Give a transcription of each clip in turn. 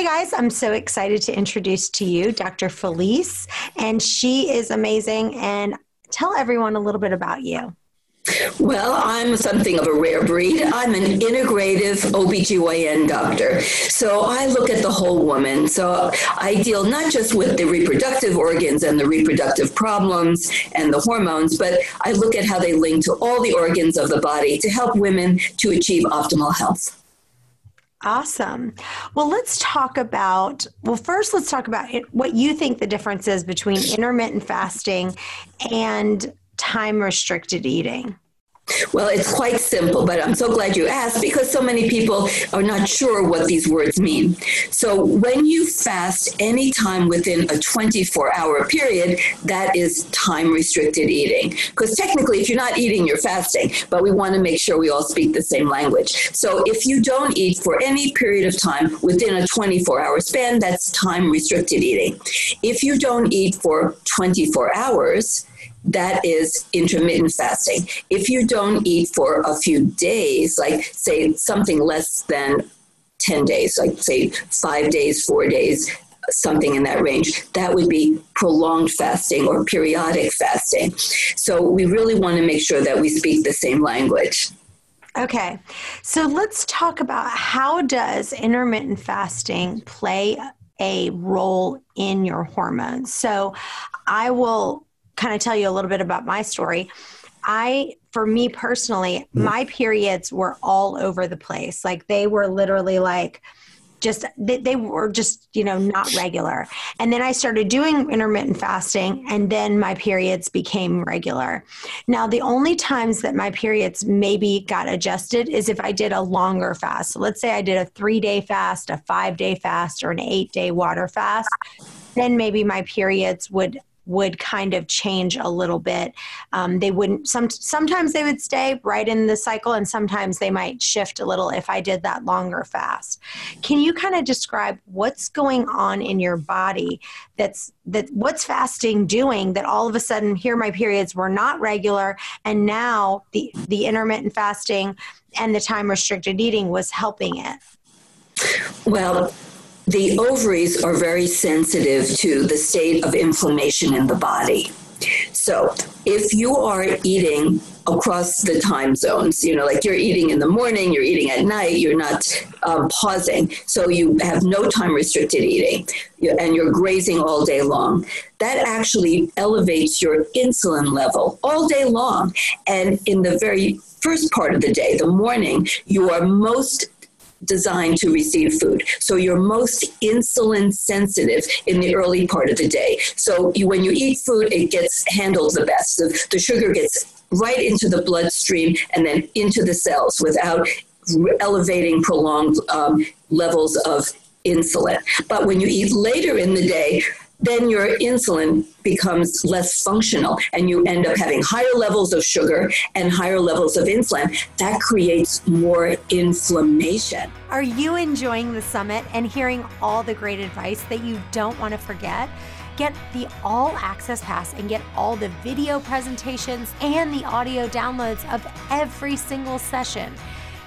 Hey guys, I'm so excited to introduce to you Dr. Felice, and she is amazing. And tell everyone a little bit about you. Well, I'm something of a rare breed. I'm an integrative OBGYN doctor. So I look at the whole woman. So I deal not just with the reproductive organs and the reproductive problems and the hormones, but I look at how they link to all the organs of the body to help women to achieve optimal health. Awesome. Well, let's talk about, well, first, let's talk about what you think the difference is between intermittent fasting and time restricted eating. Well, it's quite simple, but I'm so glad you asked because so many people are not sure what these words mean. So, when you fast any time within a 24 hour period, that is time restricted eating. Because technically, if you're not eating, you're fasting, but we want to make sure we all speak the same language. So, if you don't eat for any period of time within a 24 hour span, that's time restricted eating. If you don't eat for 24 hours, that is intermittent fasting. If you don't eat for a few days, like say something less than 10 days, like say five days, four days, something in that range, that would be prolonged fasting or periodic fasting. So we really want to make sure that we speak the same language. Okay, so let's talk about how does intermittent fasting play a role in your hormones. So I will kind of tell you a little bit about my story. I, for me personally, mm. my periods were all over the place. Like they were literally like, just they, they were just you know not regular and then i started doing intermittent fasting and then my periods became regular now the only times that my periods maybe got adjusted is if i did a longer fast so let's say i did a three day fast a five day fast or an eight day water fast then maybe my periods would would kind of change a little bit. Um, they wouldn't. Some sometimes they would stay right in the cycle, and sometimes they might shift a little if I did that longer fast. Can you kind of describe what's going on in your body? That's that. What's fasting doing that all of a sudden here my periods were not regular, and now the the intermittent fasting and the time restricted eating was helping it. Well, the ovaries are very sensitive to the state of inflammation in the body. So, if you are eating across the time zones, you know, like you're eating in the morning, you're eating at night, you're not um, pausing, so you have no time restricted eating, and you're grazing all day long, that actually elevates your insulin level all day long. And in the very first part of the day, the morning, you are most designed to receive food. So you're most insulin sensitive in the early part of the day. So you, when you eat food, it gets handled the best. The, the sugar gets right into the bloodstream and then into the cells without elevating prolonged um, levels of insulin. But when you eat later in the day, then your insulin becomes less functional and you end up having higher levels of sugar and higher levels of insulin. That creates more inflammation. Are you enjoying the summit and hearing all the great advice that you don't want to forget? Get the all access pass and get all the video presentations and the audio downloads of every single session.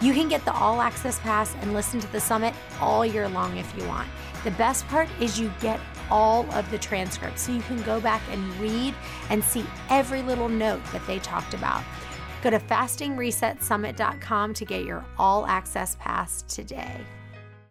You can get the all access pass and listen to the summit all year long if you want. The best part is you get all of the transcripts so you can go back and read and see every little note that they talked about. Go to fastingresetsummit.com to get your all access pass today.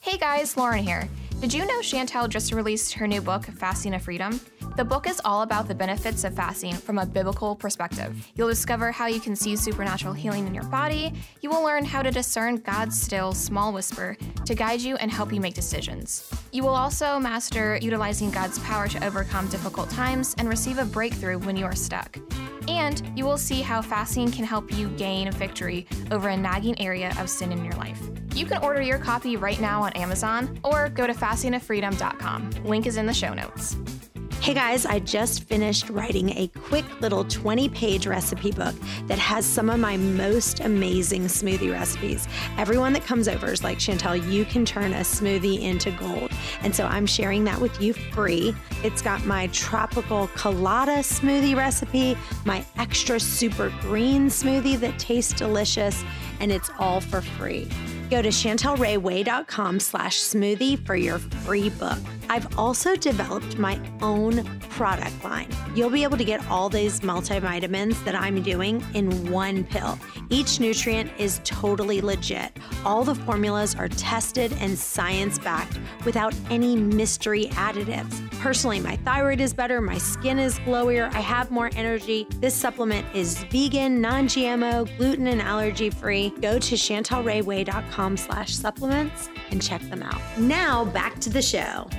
Hey guys, Lauren here. Did you know Chantel just released her new book, Fasting of Freedom? The book is all about the benefits of fasting from a biblical perspective. You'll discover how you can see supernatural healing in your body. You will learn how to discern God's still, small whisper to guide you and help you make decisions. You will also master utilizing God's power to overcome difficult times and receive a breakthrough when you are stuck. And you will see how fasting can help you gain victory over a nagging area of sin in your life. You can order your copy right now on Amazon or go to fastingoffreedom.com. Link is in the show notes. Hey guys, I just finished writing a quick little 20 page recipe book that has some of my most amazing smoothie recipes. Everyone that comes over is like, Chantel, you can turn a smoothie into gold. And so I'm sharing that with you free. It's got my tropical colada smoothie recipe, my extra super green smoothie that tastes delicious, and it's all for free. Go to chantelrayway.com slash smoothie for your free book. I've also developed my own product line. You'll be able to get all these multivitamins that I'm doing in one pill. Each nutrient is totally legit. All the formulas are tested and science backed without any mystery additives. Personally, my thyroid is better, my skin is glowier, I have more energy. This supplement is vegan, non GMO, gluten and allergy free. Go to chantelrayway.com slash supplements and check them out. Now back to the show.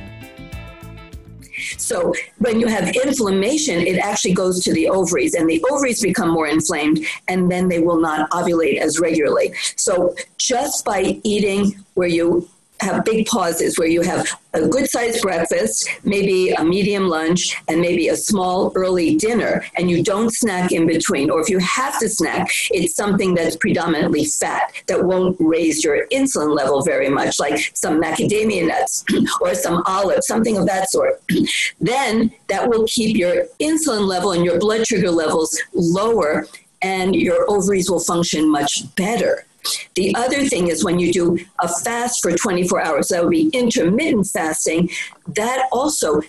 So when you have inflammation, it actually goes to the ovaries, and the ovaries become more inflamed, and then they will not ovulate as regularly. So just by eating where you have big pauses where you have a good sized breakfast, maybe a medium lunch, and maybe a small early dinner, and you don't snack in between. Or if you have to snack, it's something that's predominantly fat that won't raise your insulin level very much, like some macadamia nuts or some olives, something of that sort. then that will keep your insulin level and your blood sugar levels lower, and your ovaries will function much better. The other thing is when you do a fast for 24 hours, that would be intermittent fasting, that also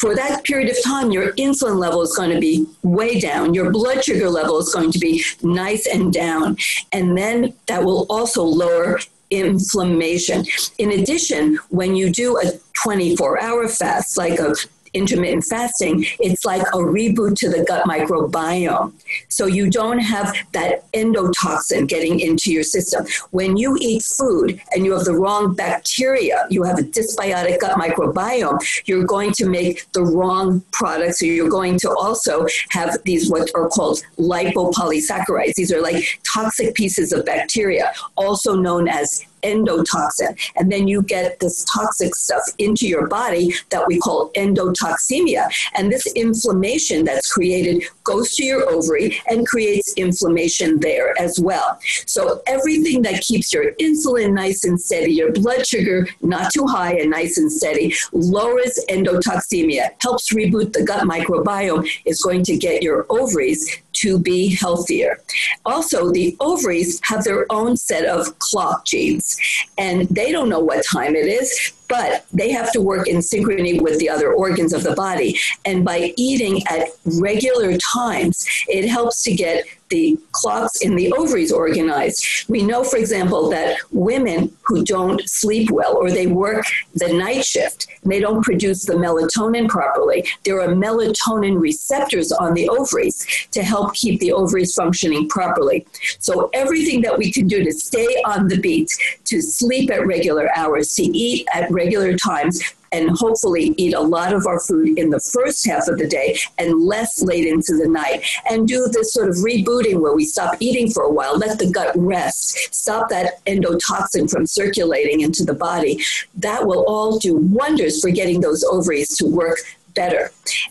for that period of time, your insulin level is going to be way down. Your blood sugar level is going to be nice and down. And then that will also lower inflammation. In addition, when you do a 24 hour fast, like a intermittent fasting, it's like a reboot to the gut microbiome. So you don't have that endotoxin getting into your system. When you eat food and you have the wrong bacteria, you have a dysbiotic gut microbiome, you're going to make the wrong products. So you're going to also have these what are called lipopolysaccharides. These are like toxic pieces of bacteria, also known as endotoxin. And then you get this toxic stuff into your body that we call endotoxemia. And this inflammation that's created goes to your ovary and creates inflammation there as well. So everything that keeps your insulin nice and steady, your blood sugar not too high and nice and steady, lowers endotoxemia, helps reboot the gut microbiome, is going to get your ovaries to be healthier. Also, the ovaries have their own set of clock genes, and they don't know what time it is, but they have to work in synchrony with the other organs of the body. And by eating at regular times, it helps to get the clocks in the ovaries organized. We know, for example, that women who don't sleep well or they work the night shift they don't produce the melatonin properly, there are melatonin receptors on the ovaries to help keep the ovaries functioning properly. So, everything that we can do to stay on the beat, to sleep at regular hours, to eat at regular times, and hopefully eat a lot of our food in the first half of the day and less late into the night. And do this sort of rebooting where we stop eating for a while, let the gut rest, stop that endotoxin from circulating into the body. That will all do wonders for getting those ovaries to work better.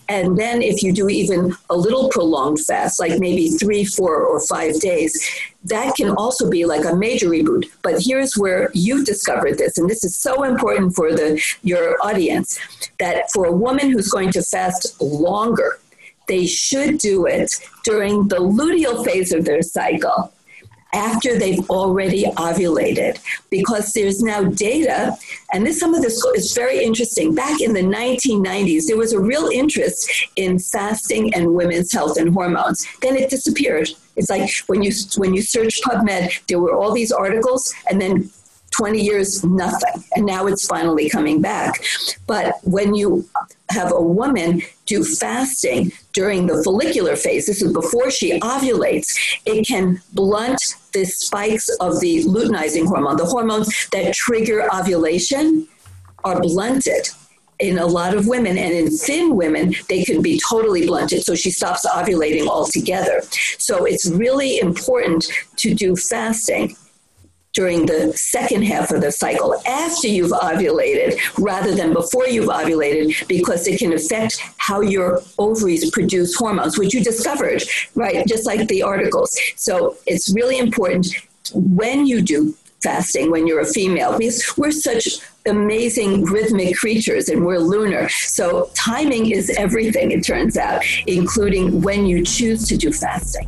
And then if you do even a little prolonged fast, like maybe three, four, or five days, that can also be like a major reboot. But here's where you've discovered this, and this is so important for the your audience, that for a woman who's going to fast longer, they should do it during the luteal phase of their cycle after they've already ovulated because there's now data and this some of this is very interesting. Back in the 1990s there was a real interest in fasting and women's health and hormones. Then it disappeared. It's like when you when you search pubmed there were all these articles and then 20 years nothing. And now it's finally coming back. But when you have a woman do fasting during the follicular phase this is before she ovulates it can blunt the spikes of the luteinizing hormone, the hormones that trigger ovulation, are blunted in a lot of women and in thin women they can be totally blunted so she stops ovulating altogether. So it's really important to do fasting during the second half of the cycle after you've ovulated rather than before you've ovulated because it can affect how your ovaries produce hormones, which you discovered, right? Just like the articles. So it's really important when you do fasting when you're a female because we're such amazing rhythmic creatures and we're lunar. So timing is everything, it turns out, including when you choose to do fasting.